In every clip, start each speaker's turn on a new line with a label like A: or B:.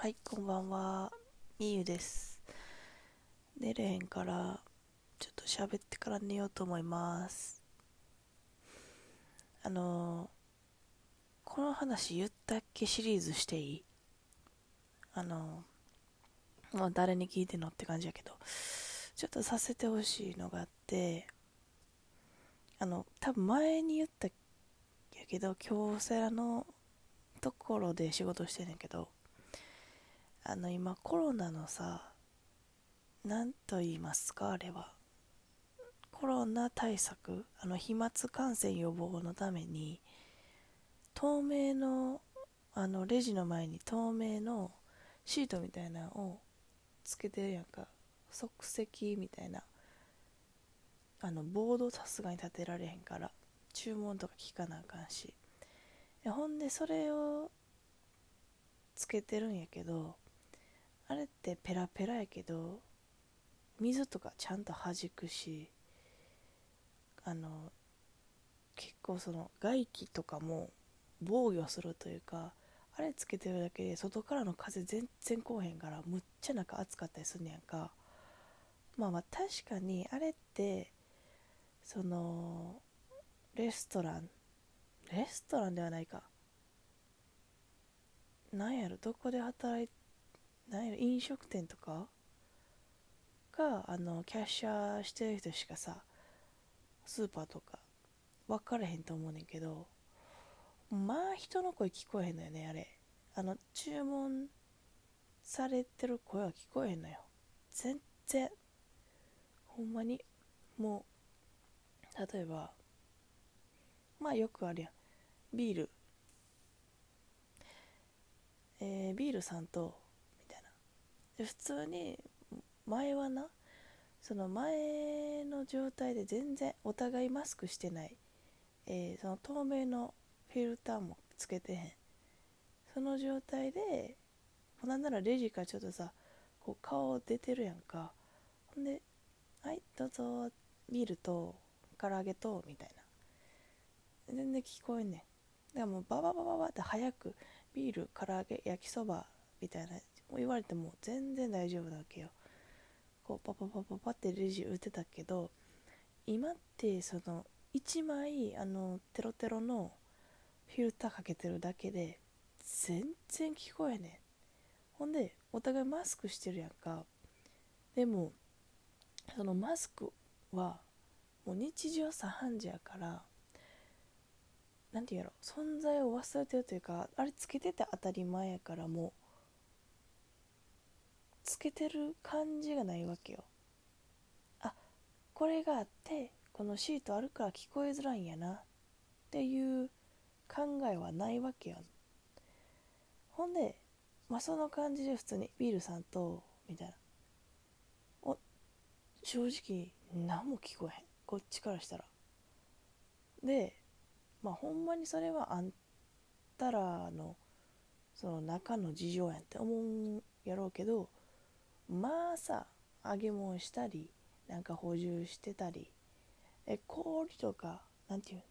A: はい、こんばんは。みゆです。寝れへんから、ちょっと喋ってから寝ようと思います。あのーこの話言ったっけシリーズしていい？あのーまあ、誰に聞いてんのって感じやけど、ちょっとさせてほしいのがあって、あの、多分前に言ったやけど、京セラのところで仕事してんねんけど、あの今コロナのさ何と言いますかあれは。コロナ対策あの飛沫感染予防のために透明のあのレジの前に透明のシートみたいなのをつけてるやんか。即席みたいな。あのボードさすがに立てられへんから注文とか聞かなあかんし。ほんでそれをつけてるんやけどあれってペラペラやけど水とかちゃんと弾くしあの結構その外気とかも防御するというかあれつけてるだけで外からの風全然こうへんからむっちゃ中暑かったりすんねやんか。まあまあ確かにあれってそのレストランレストランではないか。なんやろどこで働いなんや飲食店とかがあのキャッシャーしてる人しかさスーパーとか分からへんと思うねんけどまあ人の声聞こえへんのよねあれ。あの注文されてる声は聞こえへんのよ。全然。ほんまに。もう例えばまあよくあるやん。ビール。えービールさんとで普通に前はなその前の状態で全然お互いマスクしてない、えーその透明のフィルターもつけてへん。その状態でなんならレジからちょっとさこう顔出てるやんか。ほんで「はいどうぞビールと唐揚げと」みたいな。全然聞こえんねん。だからもうバババババって早くビール唐揚げ焼きそばみたいな言われても全然大丈夫なわけよ。こうパパパパパってレジ打ってたけど今ってその1枚あのテロテロのフィルターかけてるだけで全然聞こえねんほんでお互いマスクしてるやんか。でもそのマスクはもう日常茶飯事やからなんていうやろ。存在を忘れてるというかあれつけてて当たり前やからもうつけてる感じがないわけよ。あこれがあってこのシートあるから聞こえづらいんやなっていう考えはないわけよ。ほんでまあその感じで普通にビールさんとみたいな。お正直何も聞こえへん。こっちからしたら。でまあほんまにそれはあんたらのその中の事情やんって思うんやろうけどまあさ揚げ物したりなんか補充してたりえ氷とかなんていう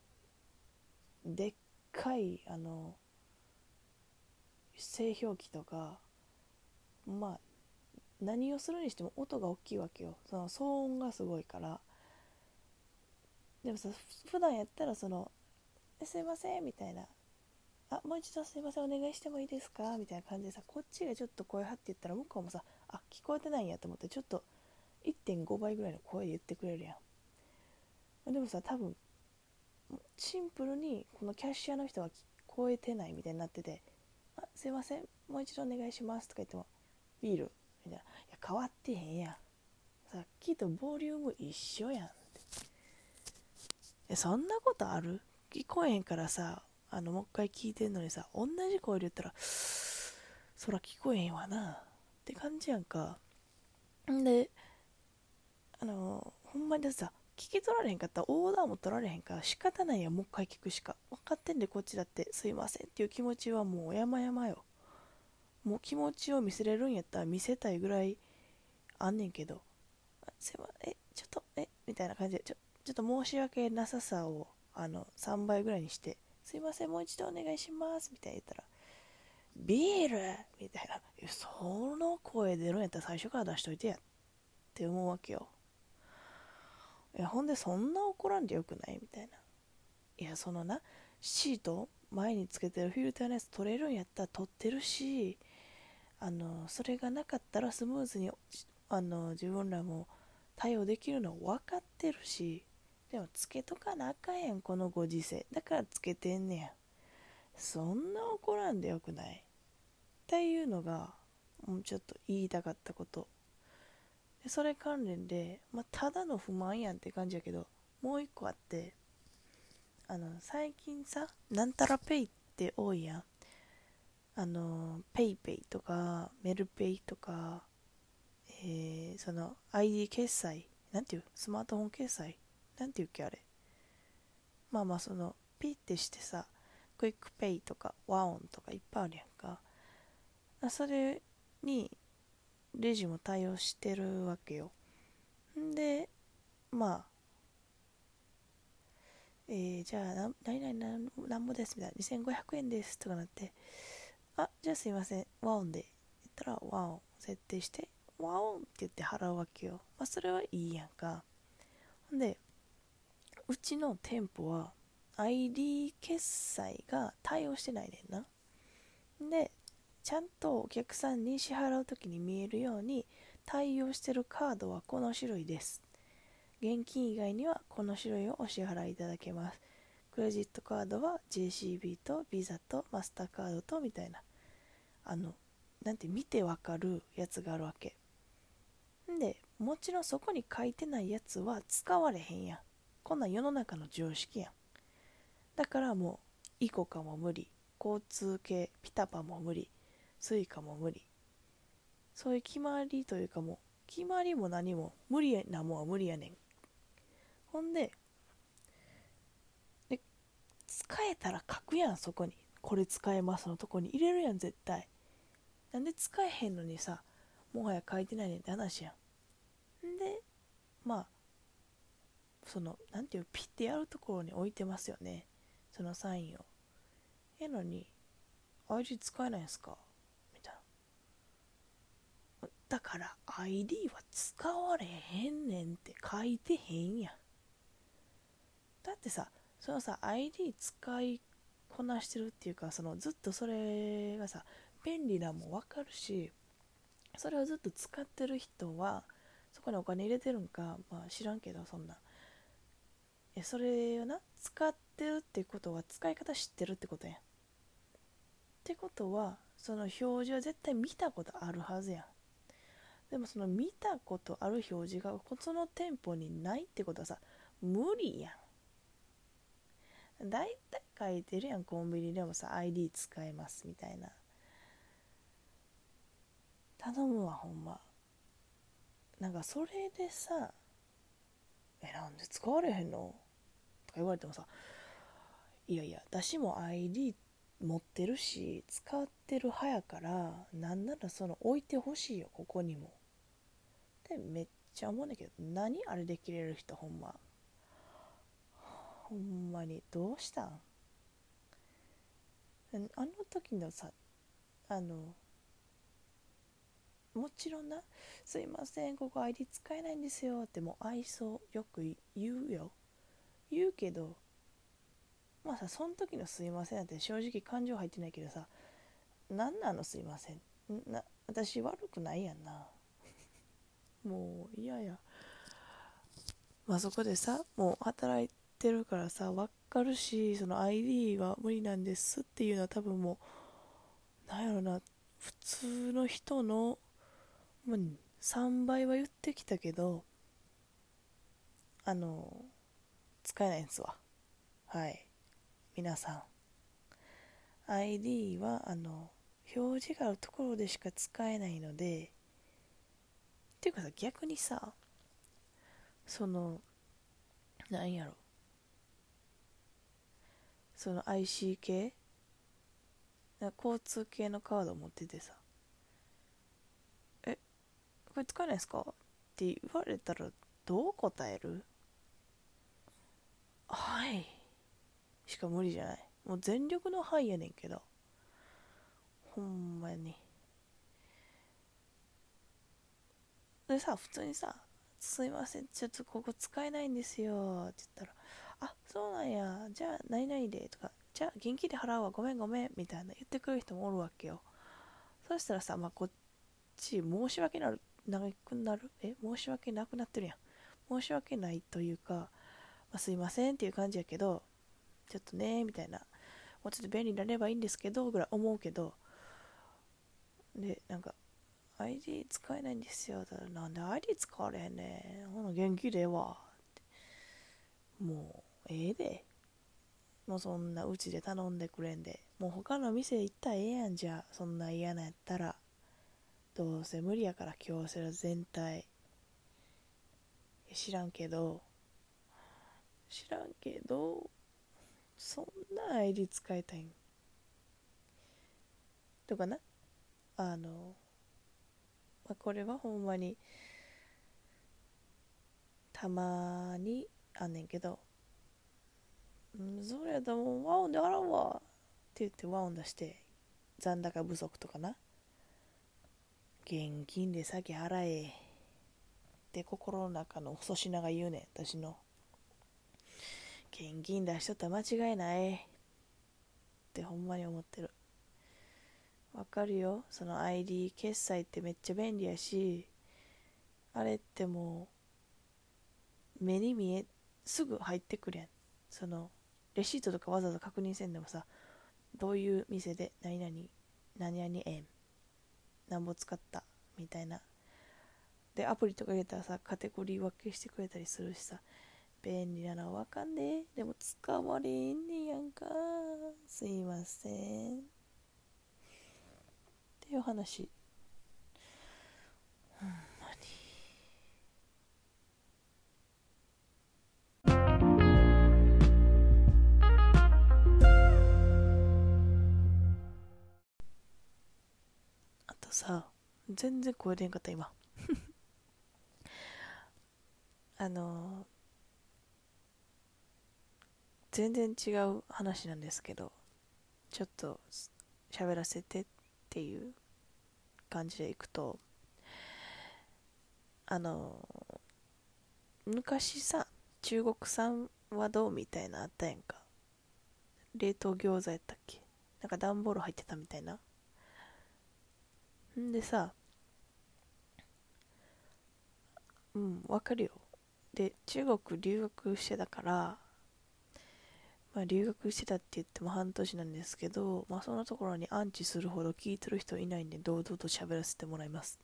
A: でっかいあの製氷機とかまあ何をするにしても音が大きいわけよ。その騒音がすごいから。でもさ普段やったらその「すいません」みたいな「あもう一度すいませんお願いしてもいいですか?」みたいな感じでさこっちがちょっと声張って言ったら向こうもさ「あ聞こえてないんや」と思ってちょっと1.5倍ぐらいの声で言ってくれるやん。でもさ多分シンプルにこのキャッシャーの人が聞こえてないみたいになってて「あすいません。もう一度お願いします」とか言っても「ビール」みたいな「いや変わってへんやん。さっきとボリューム一緒やん」って。そんなことある？聞こえへんからさあのもう一回聞いてんのにさ同じ声で言ったらそら聞こえへんわな。って感じやんか。であのほんまにだってさ聞き取られへんかったらオーダーも取られへんから仕方ないやもう一回聞くしか。分かってんでこっちだってすいませんっていう気持ちはもう山々よ。もう気持ちを見せれるんやったら見せたいぐらいあんねんけど。すいませんえちょっとえみたいな感じでちょちょっと申し訳なささをあの3倍ぐらいにしてすいませんもう一度お願いしますみたいな言ったらビールみたいな。その声出るんやったら最初から出しといてや。って思うわけよ。いや、ほんでそんな怒らんでよくないみたいな。いや、そのな、シート前につけてるフィルターのやつ取れるんやったら取ってるし、あの、それがなかったらスムーズに、あの、自分らも対応できるの分かってるし、でもつけとかなあかんやん、このご時世。だからつけてんねや。そんな怒らんでよくないっていうのが、もうちょっと言いたかったこと。でそれ関連で、まあ、ただの不満やんって感じやけど、もう一個あって、あの、最近さ、なんたらペイって多いやん。あの、ペイペイとか、メルペイとか、えー、その ID 決済、なんていうスマートフォン決済なんていうっけあれ。まあまあその、ピッてしてさ、クイックペイとかワオンとかいっぱいあるやんかそれにレジも対応してるわけよ。んでまあえー、じゃあ何々なんぼですみたいな。2500円ですとかなって。あじゃあすいません。ワオンで言ったらワオン設定してワオンって言って払うわけよ。まあそれはいいやんか。ほんでうちの店舗は ID 決済が対応してないねんな。で、ちゃんとお客さんに支払う時に見えるように対応してるカードはこの種類です。現金以外にはこの種類をお支払いいただけます。クレジットカードは JCB と Visa とマスターカードとみたいな。あの、なんて見てわかるやつがあるわけ。んで、もちろんそこに書いてないやつは使われへんやん。こんなん世の中の常識やん。だからもうイコカも無理交通系ピタパも無理スイカも無理。そういう決まりというかもう決まりも何も無理なもんは無理やねん。ほんでで使えたら書くやんそこに。これ使えますのとこに入れるやん絶対。なんで使えへんのにさもはや書いてないねんって話やん。でまあその何ていうピッてやるところに置いてますよね。そのサインを。やのに ID 使えないんすか？なだから ID は使われへんねんって書いてへんやん。だってさそのさ ID 使いこなしてるっていうかそのずっとそれがさ便利なも分かるしそれをずっと使ってる人はそこにお金入れてるんか、まあ、知らんけどそんな。えそれをな使ってるってことは使い方知ってるってことやん。ってことはその表示は絶対見たことあるはずやん。でもその見たことある表示がその店舗にないってことはさ無理やん。大体書いてるやんコンビニでもさ ID 使えますみたいな。頼むわほんま。なんかそれでさえなんで使われへんの？とか言われてもさいやいや私も ID 持ってるし使ってる派やからなんならその置いてほしいよここにもでめっちゃ思うんだけど何あれで切れる人ほんま。ほんまにどうしたん？あの時のさあのもちろんな「すいませんここ ID 使えないんですよ」ってもう愛想よく言うよ。言うけどまあさその時の「すいません」って正直感情入ってないけどさ何なのすいません？な私悪くないやんな。もう嫌やまあそこでさもう働いてるからさ分かるしその ID は無理なんですっていうのは多分もうなんやろな普通の人の、ま、3倍は言ってきたけどあの使えないんですわ。はい。皆さん。ID はあの表示があるところでしか使えないのでっていうかさ逆にさそのなんやろ。その IC 系？交通系のカード持っててさ。えこれ使えないですか？って言われたらどう答える？はい。しか無理じゃない？もう全力のはいやねんけど。ほんまにでさ普通にさ「すいませんちょっとここ使えないんですよ」って言ったら「あそうなんやじゃあ何々で」とか「じゃあ現金で払うわごめんごめん」みたいな言ってくる人もおるわけよ。そしたらさまあこっち申し訳なるなくなる？え申し訳なくなってるやん。申し訳ないというか、まあ、すいませんっていう感じやけどちょっとねみたいな。もうちょっと便利になればいいんですけどぐらい思うけどでなんか ID 使えないんですよ。だなんで ID 使われへんねん。ほな元気でええわ。もうええで。もうそんなうちで頼んでくれんで。もう他の店行ったらええやんじゃそんな嫌なやったら。どうせ無理やから京セラ全体。知らんけど。知らんけどそんな ID 使いたいん。とかな。あのまあ、これはほんまにたまにあんねんけど「うんそれやったらもうワオンで払うわ」って言ってワオン出して残高不足とかな。現金で先払えって心の中の細品が言うねん私の。現金出しとったら間違いないってほんまに思ってる。わかるよ。その ID 決済ってめっちゃ便利やしあれってもう目に見えすぐ入ってくれん。そのレシートとかわざわざ確認せんでもさどういう店で何々何々円なんぼ使ったみたいな。でアプリとか入れたらさカテゴリー分けしてくれたりするしさ便利なのはわかんねえ。でも使われんねやんか。すいません。ていう話。ほんまにあとさ全然声出んかった今。あの全然違う話なんですけどちょっと喋らせてっっていう感じでいくとあの昔さ中国産はどうみたいなあったやんか。冷凍餃子やったっけ？なんか段ボール入ってたみたいな。んでさうんわかるよ。で中国留学してたからまあ、留学してたって言っても半年なんですけど、まあ、そんなところにアンチするほど聞いてる人いないんで堂々と喋らせてもらいます。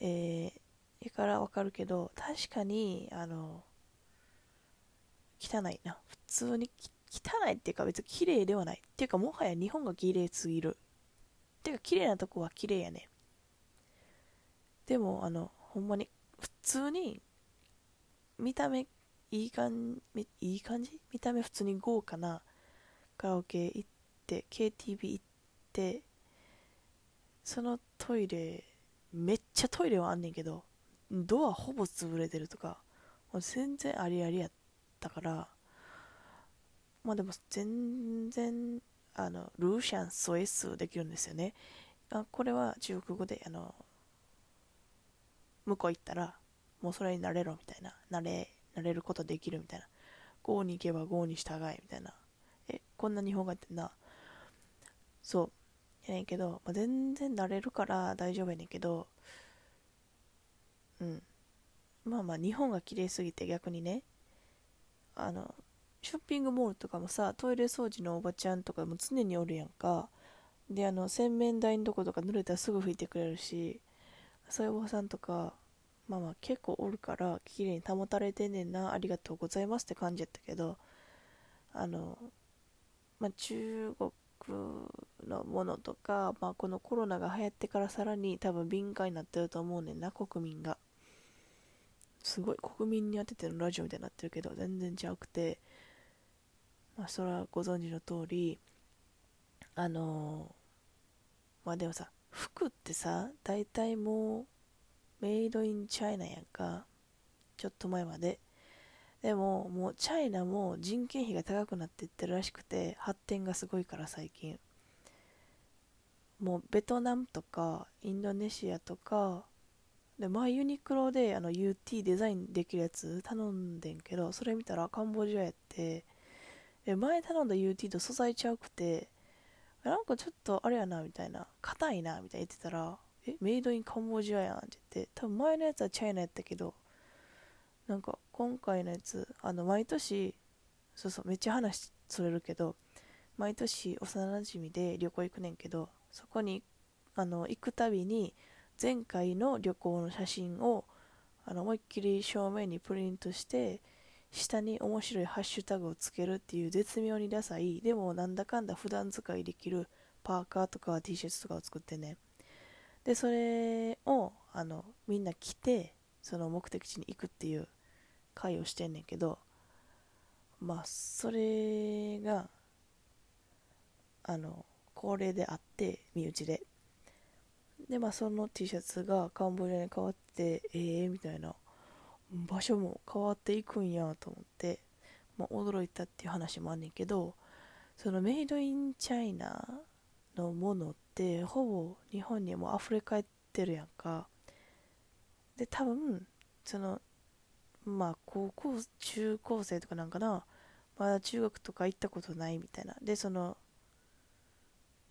A: えー、だからわかるけど確かにあの汚いな。普通に汚いっていうか別に綺麗ではない。っていうかもはや日本が綺麗すぎる。っていうか綺麗なとこは綺麗やね。でもあのほんまに普通に見た目いい感じいい感じ？見た目普通に豪華なカラオケ行って KTV 行ってそのトイレめっちゃトイレはあんねんけどドアほぼ潰れてるとか全然ありありやったからまあでも全然あのルーシャンソエスできるんですよね。あこれは中国語であの向こう行ったらもうそれになれろみたいななれなれることできるみたいな。郷に行けば郷に従いみたいな。え、こんな日本語やってんな。そう。やねんけど、まあ、全然慣れるから大丈夫やねんけど、うん。まあまあ日本が綺麗すぎて逆にね、あの、ショッピングモールとかもさ、トイレ掃除のおばちゃんとかも常におるやんか。で、あの、洗面台のとことか濡れたらすぐ拭いてくれるし、そういうおばさんとか、まあまあ結構おるから綺麗に保たれてんねんなありがとうございますって感じやったけどあのまあ中国のものとか、まあ、このコロナが流行ってからさらに多分敏感になってると思うねんな国民が。すごい国民に当ててのラジオみたいになってるけど全然ちゃうくてまあそれはご存知の通りあのまあでもさ服ってさ大体もうメイドインチャイナやんか。ちょっと前まで。でももうチャイナも人件費が高くなっていってるらしくて発展がすごいから最近。もうベトナムとかインドネシアとかで前ユニクロであの UT デザインできるやつ頼んでんけどそれ見たらカンボジアやって。で前頼んだ UT と素材ちゃうくてなんかちょっとあれやなみたいな。硬いなみたいな言ってたらえメイドインカンボジアやんって言って多分前のやつはチャイナやったけどなんか今回のやつあの毎年そうそうめっちゃ話それるけど毎年幼なじみで旅行行くねんけどそこにあの行くたびに前回の旅行の写真をあの思いっきり正面にプリントして下に面白いハッシュタグをつけるっていう絶妙にダサいでもなんだかんだ普段使いできるパーカーとか T シャツとかを作ってね。でそれをあのみんな着てその目的地に行くっていう会をしてんねんけどまあそれがあの恒例であって身内で。でまあその T シャツがカンボジアに変わってええー、みたいな場所も変わっていくんやと思って、まあ、驚いたっていう話もあんねんけどそのメイドインチャイナのものってほぼ日本にも溢れ返ってるやんか。で多分そのまあ高校中高生とかなんかな。まだ中学とか行ったことないみたいな。でその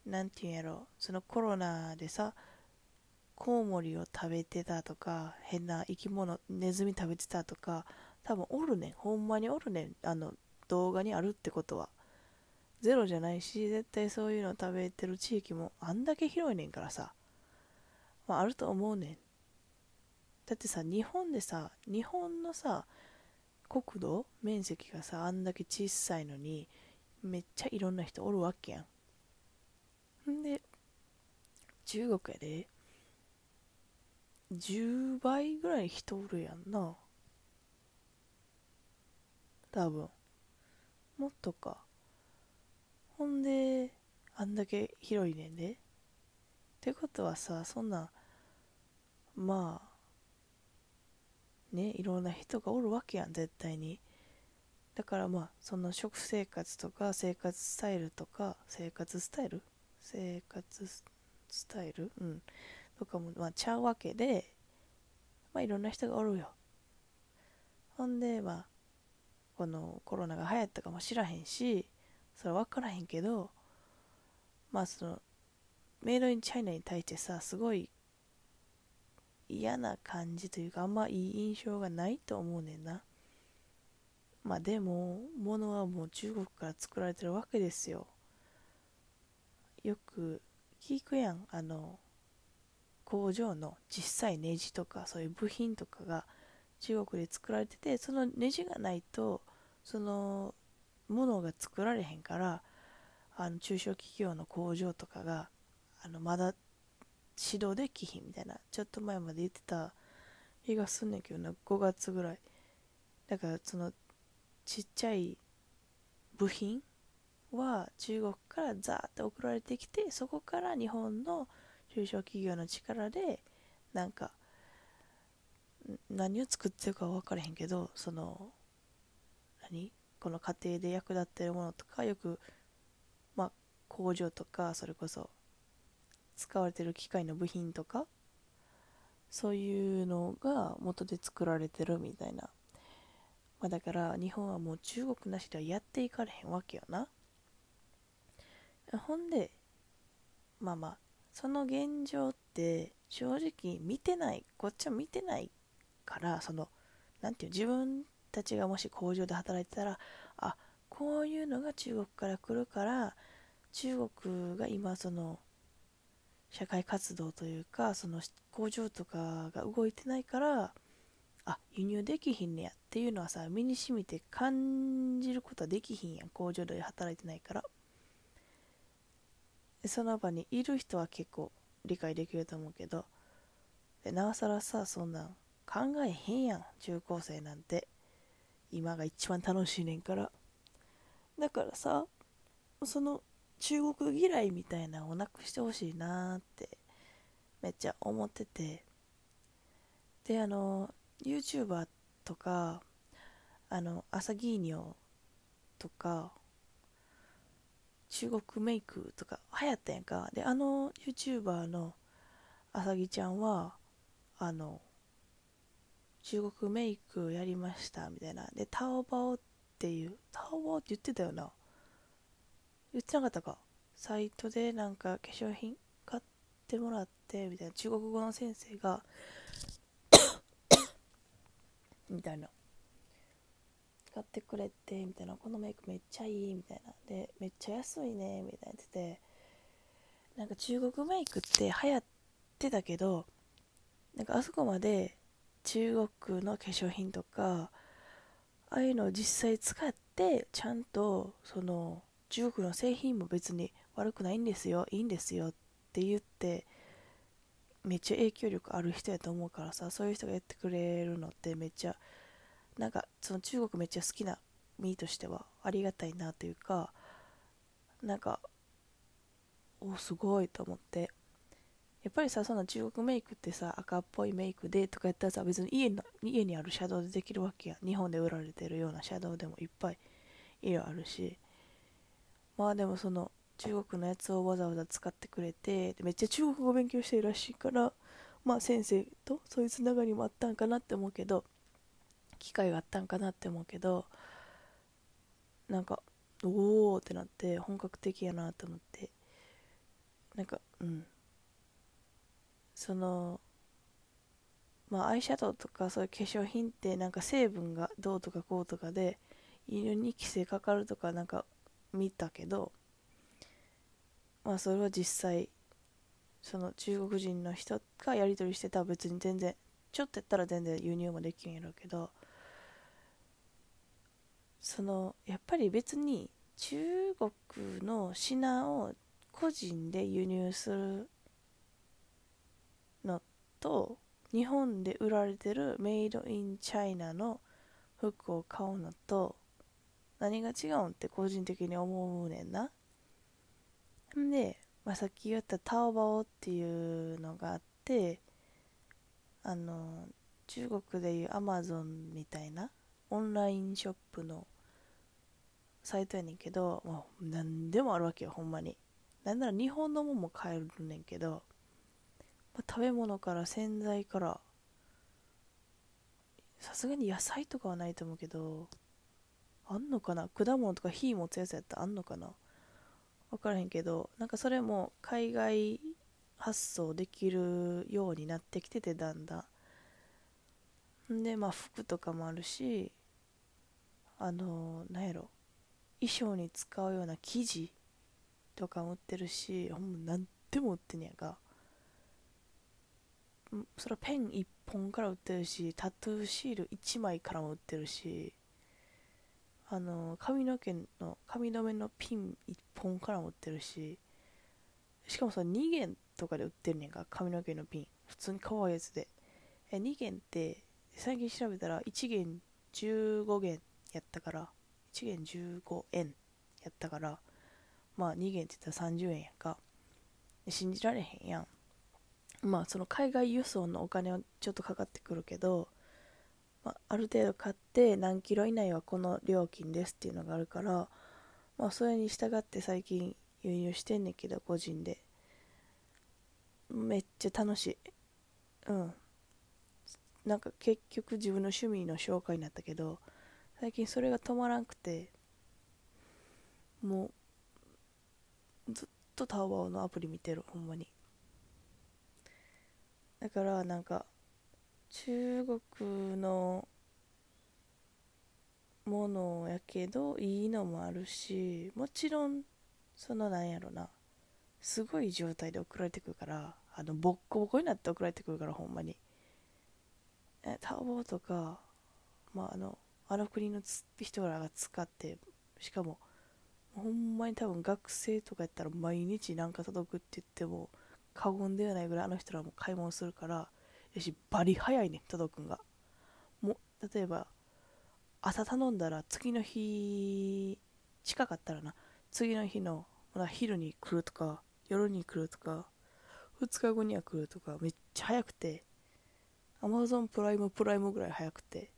A: 何て言うんやろ。そのコロナでさコウモリを食べてたとか変な生き物ネズミ食べてたとか多分おるねん。ほんまにおるねん。あの動画にあるってことは。ゼロじゃないし絶対そういうの食べてる地域もあんだけ広いねんからさ。まああると思うねん。だってさ日本でさ日本のさ国土面積がさあんだけ小さいのにめっちゃいろんな人おるわけやん。んで中国やで。10倍ぐらい人おるやんな。多分。もっとか。ほんであんだけ広いねんで。ってことはさそんなまあねいろんな人がおるわけやん絶対に。だからまあその食生活とか生活スタイルとか生活スタイル？生活スタイル？うん。とかも、まあ、ちゃうわけで、まあ、いろんな人がおるよ。ほんでまあこのコロナが流行ったかもしらへんしそれ分からへんけどまあそのメイドインチャイナに対してさすごい嫌な感じというかあんまいい印象がないと思うねんな。まあでも物はもう中国から作られてるわけですよ。よく聞くやん。あの工場の実際ネジとかそういう部品とかが中国で作られててそのネジがないとそのものが作られへんからあの中小企業の工場とかがあのまだ指導できひんみたいなちょっと前まで言ってた気がすんねんけどな5月ぐらい。だからそのちっちゃい部品は中国からザーって送られてきてそこから日本の中小企業の力でなんか何を作ってるか分からへんけどその何？この家庭で役立ってるものとかよくまあ工場とかそれこそ使われてる機械の部品とかそういうのが元で作られてるみたいな、まあ、だから日本はもう中国なしではやっていかれへんわけよな。ほんでまあまあその現状って正直見てないこっちは見てないからその何て言う自分たちがもし工場で働いてたらあこういうのが中国から来るから中国が今その社会活動というかその工場とかが動いてないからあ輸入できひんねやっていうのはさ身にしみて感じることはできひんやん。工場で働いてないから。その場にいる人は結構理解できると思うけど。でなおさらさそんなん考えへんやん中高生なんて。今が一番楽しいねんから。だからさその中国嫌いみたいなのをなくしてほしいなってめっちゃ思ってて。であの YouTuber とかあの朝ギーニョとか中国メイクとか流行ったやんか。であの YouTuber のあさぎちゃんはあの中国メイクやりましたみたいな。でタオバオっていうタオバオって言ってたよな。言ってなかったか。サイトでなんか化粧品買ってもらってみたいな。中国語の先生が みたいな。買ってくれてみたいな。このメイクめっちゃいいみたいな。でめっちゃ安いねみたいな。言ってて。なんか中国メイクって流行ってたけどなんかあそこまで中国の化粧品とかああいうのを実際使ってちゃんとその中国の製品も別に悪くないんですよいいんですよって言ってめっちゃ影響力ある人やと思うからさそういう人がやってくれるのってめっちゃなんかその中国めっちゃ好きな身としてはありがたいなというかなんかおすごいと思って。やっぱりさその中国メイクってさ赤っぽいメイクでとかやったらさ別に家の家にあるシャドウでできるわけや日本で売られてるようなシャドウでもいっぱい色あるし。まあでもその中国のやつをわざわざ使ってくれてめっちゃ中国語勉強してるらしいからまあ先生とそういうつながりもあったんかなって思うけど機会があったんかなって思うけどなんかおおってなって本格的やなと思って。なんかうん。そのまあアイシャドウとかそういう化粧品ってなんか成分がどうとかこうとかで犬に規制かかるとかなんか見たけどまあそれは実際その中国人の人がやり取りしてたら別に全然ちょっとやったら全然輸入もできんやろうけどそのやっぱり別に中国の品を個人で輸入すると日本で売られてるメイドインチャイナの服を買うのと何が違うんって個人的に思うねんな。んで、まあ、さっき言ったタオバオっていうのがあってあの中国でいうアマゾンみたいなオンラインショップのサイトやねんけど、まあ、何でもあるわけよほんまになんなら日本のもんも買えるねんけど、食べ物から洗剤からさすがに野菜とかはないと思うけどあんのかな？果物とか火持つやつやったらあんのかな？分からへんけどなんかそれも海外発送できるようになってきててだんだん。でまあ服とかもあるしあのなんやろ？衣装に使うような生地とかも売ってるしほんま何でも売ってんやんか。それはペン1本から売ってるしタトゥーシール1枚からも売ってるしあの髪の毛の髪留めのピン1本からも売ってるししかもその2元とかで売ってるねんか髪の毛のピン。普通に可愛いやつで。え2元って最近調べたら1元15元やったから1元15円やったからまあ2元って言ったら30円やんか。信じられへんやん。まあその海外輸送のお金はちょっとかかってくるけどまあ、ある程度買って何キロ以内はこの料金ですっていうのがあるから、まあ、それに従って最近輸入してんねんけど個人で。めっちゃ楽しい。うん。なんか結局自分の趣味の紹介になったけど最近それが止まらんくてもうずっとタワーのアプリ見てるほんまに。だからなんか中国のものやけどいいのもあるしもちろんそのなんやろなすごい状態で送られてくるからあのボッコボコになって送られてくるからほんまに。えタオボとかまああのあの国の人らが使ってしかもほんまに多分学生とかやったら毎日なんか届くって言っても過言ではないぐらいあの人らも買い物するからやしバリ早いね届くんが。も例えば朝頼んだら次の日近かったらな。次の日のまだ昼に来るとか夜に来るとか2日後には来るとかめっちゃ早くて Amazon プライムプライムぐらい早くて。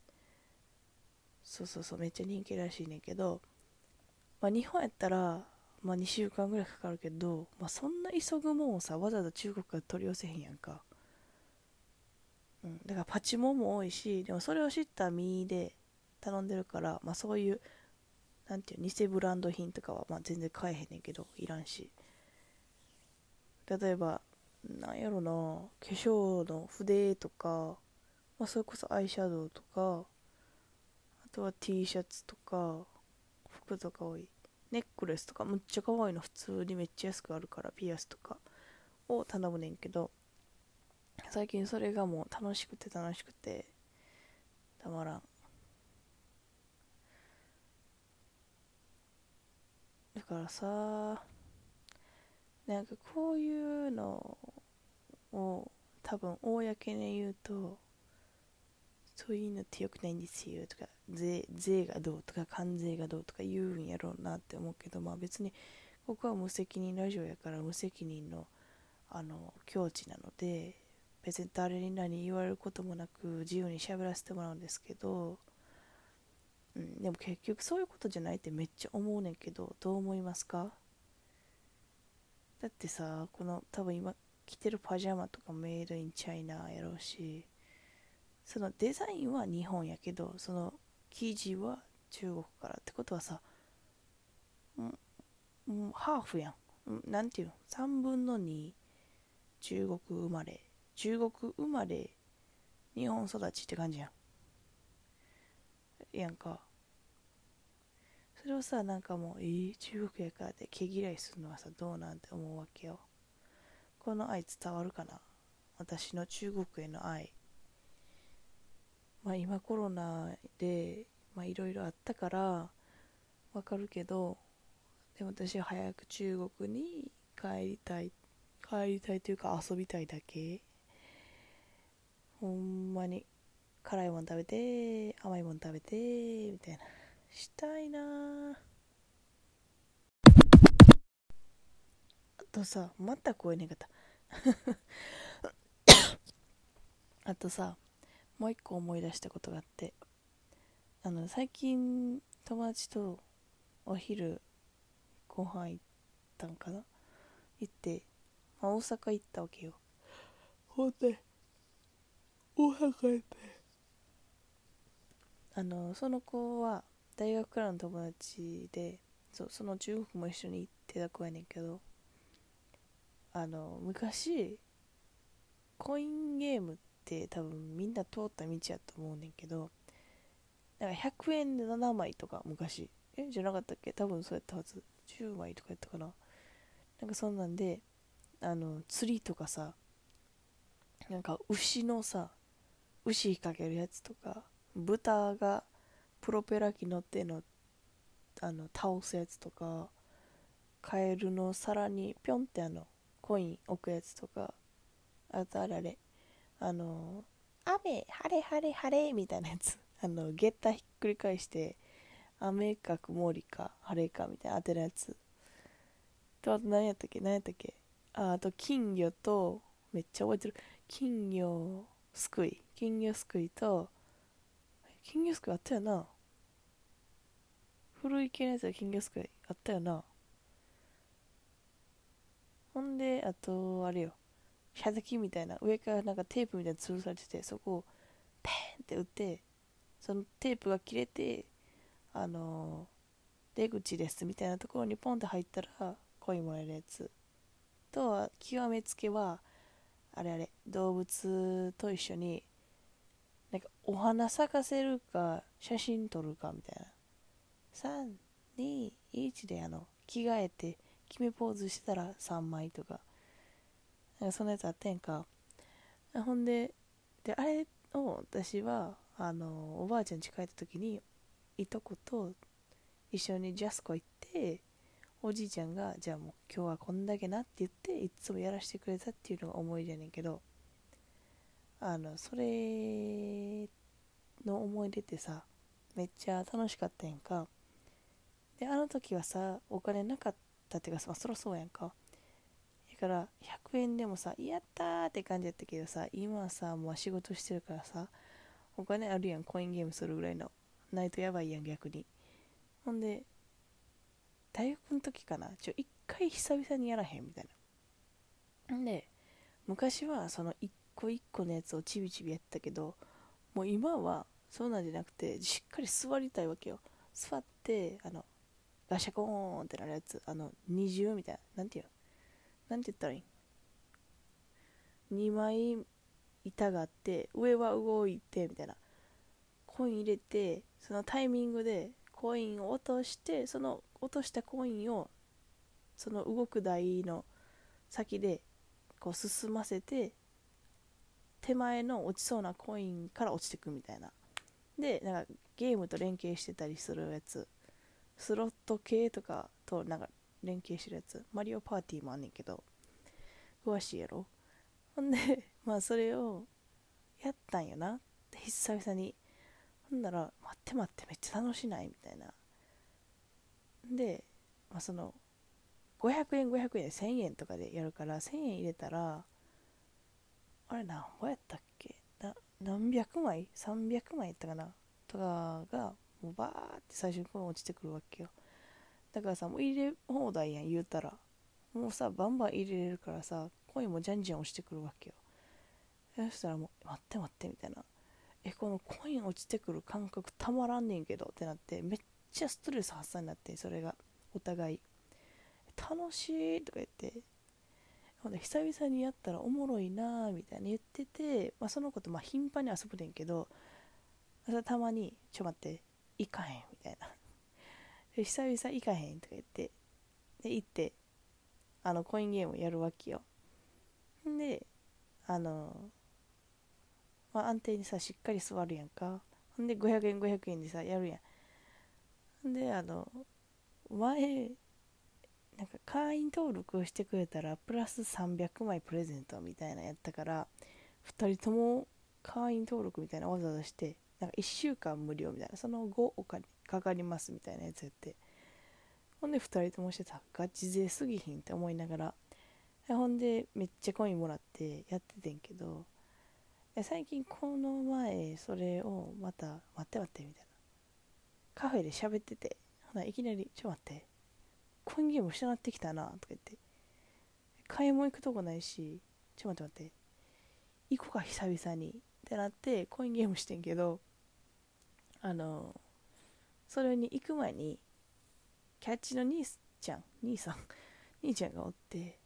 A: そうそうそうめっちゃ人気らしいねんけど、まあ、日本やったらまあ、2週間ぐらいかかるけど、まあ、そんな急ぐもんをさわざわざ中国から取り寄せへんやんか、うん、だからパチモンも多いしでもそれを知った身で頼んでるから、まあ、そういうなんていう偽ブランド品とかはまあ全然買えへんねんけどいらんし。例えばなんやろな化粧の筆とか、まあ、それこそアイシャドウとかあとは T シャツとか服とか多い。ネックレスとかむっちゃ可愛いの普通にめっちゃ安くあるからピアスとかを頼むねんけど最近それがもう楽しくて楽しくてたまらん。だからさなんかこういうのを多分公に言うとそういうのってよくないんですよとか税税がどうとか関税がどうとか言うんやろうなって思うけどまあ別にここは無責任ラジオやから無責任のあの境地なので別に誰に何言われることもなく自由に喋らせてもらうんですけど、うん、でも結局そういうことじゃないってめっちゃ思うねんけどどう思いますか？だってさこの多分今着てるパジャマとかメイドインチャイナやろうしそのデザインは日本やけどその生地は中国からってことはさもうハーフやん。なんていうの？3分の2中国生まれ。中国生まれ日本育ちって感じやん。やんか。それをさなんかもうえー、中国やからって毛嫌いするのはさどうなんて思うわけよ。この愛伝わるかな？私の中国への愛。まあ、今コロナでいろいろあったからわかるけどでも私は早く中国に帰りたい帰りたいというか遊びたいだけ。ほんまに辛いもん食べて甘いもん食べてみたいな。したいな。あとさまた声ねがた。あとさもう一個思い出したことがあってあの最近友達とお昼ご飯行ったんかな？行って、まあ、大阪行ったわけよ。ほんで大阪行って。あのその子は大学からの友達でそその中国も一緒に行ってた子やねんけどあの昔コインゲームってって多分みんな通った道やと思うねんけどなんか100円で7枚とか昔えじゃなかったっけ？多分そうやったはず。10枚とかやったかな。なんかそんなんであの釣りとかさなんか牛のさ牛引っ掛けるやつとか豚がプロペラ機乗ってのあの倒すやつとかカエルの皿にぴょんってあのコイン置くやつとかあとあれあれあの雨晴れ晴れ晴れみたいなやつ。あのゲッタひっくり返して雨か曇りか晴れかみたいな当てるやつ。とあと何やったっけ？何やったっけ？ああと金魚とめっちゃ覚えてる。金魚すくい。金魚すくいと金魚すくいあったよな。古い系のやつは金魚すくいあったよな。ほんであとあれよ。射的みたいな上からなんかテープみたいな吊るされててそこをペンって打ってそのテープが切れてあのー、出口ですみたいなところにポンって入ったらコインもらえるやつとは極めつけはあれあれ動物と一緒になんかお花咲かせるか写真撮るかみたいな。321であの着替えて決めポーズしてたら3枚とか。なんかそんなやつあってんか。ほんでであれを私はあのおばあちゃん家帰った時にいとこと一緒にジャスコ行っておじいちゃんがじゃあもう今日はこんだけなって言っていつもやらせてくれたっていうのが思い出やねんけど。あのそれの思い出ってさめっちゃ楽しかったやんか。であの時はさお金なかったっていうか、まあ、そろそうやんか。から100円でもさやったーって感じやったけどさ今はさもう仕事してるからさお金あるやんコインゲームするぐらいの。ないとやばいやん逆に。ほんで大学の時かなちょ一回久々にやらへんみたいな。んで昔はその一個一個のやつをちびちびやったけどもう今はそうなんじゃなくてしっかり座りたいわけよ。座ってあのガシャコーンってなるやつあの二重みたいななんていうの？なんて言ったらいい？2枚板があって上は動いてみたいな。コイン入れてそのタイミングでコインを落としてその落としたコインをその動く台の先でこう進ませて手前の落ちそうなコインから落ちてくみたいな。でなんかゲームと連携してたりするやつ。スロット系とかとなんか連携してるやつ。マリオパーティーもあんねんけど詳しいやろ。ほんで まあそれをやったんよな。久々に。ほんなら待って待ってめっちゃ楽しない？みたいな。で、まあ、その500円500円で1000円とかでやるから1000円入れたらあれ何ぼやったっけ？な何百枚？300枚やったかな？とかがもうバーって最初に落ちてくるわけよ。だからさもう入れ放題やん言うたら。もうさバンバン入れれるからさコインもじゃんじゃん落ちてくるわけよ。そしたらもう待って待ってみたいな。えこのコイン落ちてくる感覚たまらんねんけどってなってめっちゃストレス発散になってそれが。お互い。楽しいとか言って。ほんで久々にやったらおもろいなーみたいに言ってて、まあ、その子とまあ頻繁に遊ぶねんけどたまに「ちょ待って行かへん」みたいな。久々行かへんとか言ってで行ってあのコインゲームやるわけよ。であのまあ、安定にさしっかり座るやんか。ほんで500円500円でさやるやん。んであの前なんか会員登録をしてくれたらプラス300枚プレゼントみたいなやったから2人とも会員登録みたいなわざわざしてなんか1週間無料みたいな。その後お金かかりますみたいなやつやって。ほんで2人ともしてた。ガチ勢すぎひんって思いながら。ほんでめっちゃコインもらってやっててんけど。最近この前それをまた待って待ってみたいな。カフェで喋ってて。ほないきなり「ちょ待って。コインゲームしなってきたな」とか言って。買い物行くとこないしちょっと待って待って。行こうか久々に。ってなってコインゲームしてんけど。あのそれに行く前にキャッチの兄ちゃん兄さん 兄ちゃんがおって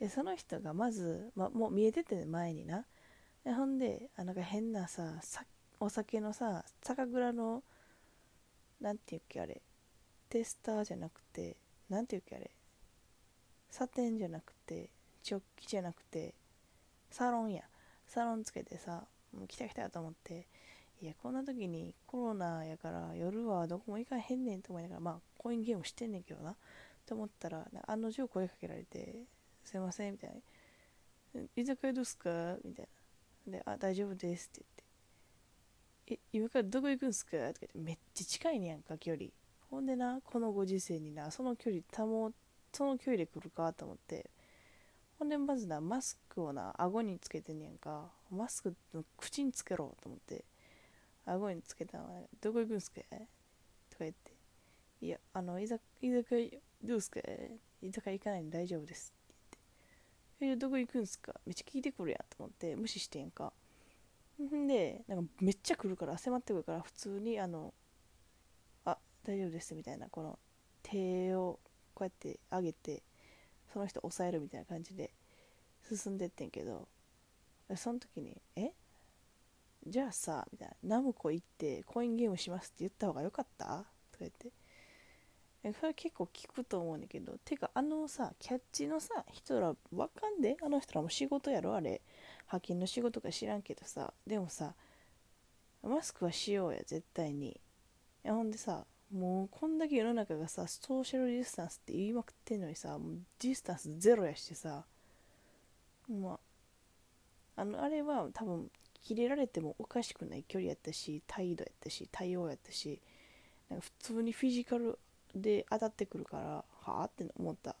A: でその人がまず、ま、もう見えてて前にな。でほんであなんか変なさお酒のさ酒蔵のなんていうっけあれテスターじゃなくてなんていうっけあれサテンじゃなくてジョッキじゃなくてサロンや。サロンつけてさもう来た来たと思っていやこんな時にコロナやから夜はどこも行かへんねんと思いながらまあコインゲームしてんねんけどなと思ったら案の定声かけられてすいませんみたいな。居酒屋どうすか？みたいな。で、あ、大丈夫ですって言って、え、今からどこ行くんすか？とか言って、めっちゃ近いねやんか、距離。ほんでな、このご時世にな、その距離保、その距離で来るか？と思って、ほんでまずな、マスクをな、顎につけてんねやんか。マスクの口につけろと思って、顎につけた。のどこ行くんすか？とか言って、いや、あの、居酒屋、どうすか居酒屋行かないんで大丈夫です。って言ってえどこ行くんすか？めっちゃ聞いてくるやんと思って無視してんか。んでなんかめっちゃ来るから迫ってくるから普通にあのあ大丈夫ですみたいな。この手をこうやって上げてその人押さえるみたいな感じで進んでってんけど。その時に「え？じゃあさ」みたいな「ナムコ行ってコインゲームします」って言った方がよかった？とか言って。それ結構聞くと思うんだけどてかあのさキャッチのさ人らわかんで？あの人らも仕事やろ？あれ。派遣の仕事か知らんけどさ。でもさマスクはしようや絶対に。ほんでさもうこんだけ世の中がさソーシャルディスタンスって言いまくってんのにさもうディスタンスゼロやしてさ。まああのあれは多分切れられてもおかしくない距離やったし態度やったし対応やったしなんか普通にフィジカルで当たってくるからはあって思った。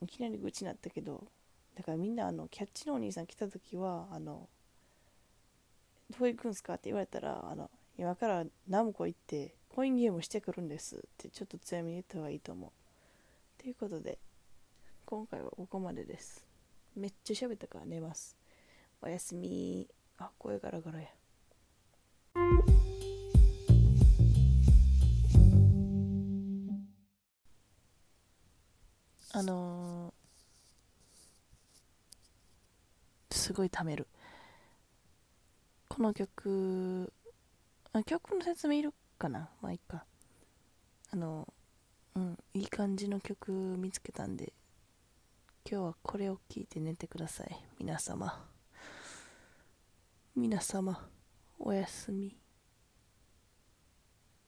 A: いきなり愚痴になったけどだからみんなあのキャッチのお兄さん来た時はあのどこ行くんすかって言われたらあの今からナムコ行ってコインゲームしてくるんですってちょっと強めに言った方がいいと思う。ということで今回はここまでです。めっちゃ喋ったから寝ます。おやすみ。あ声ガラガラや。あのー、すごい貯める。この曲あ曲の説明いるかな？まあいいか。あのうんいい感じの曲見つけたんで今日はこれを聴いて寝てください皆様。皆様おやすみ。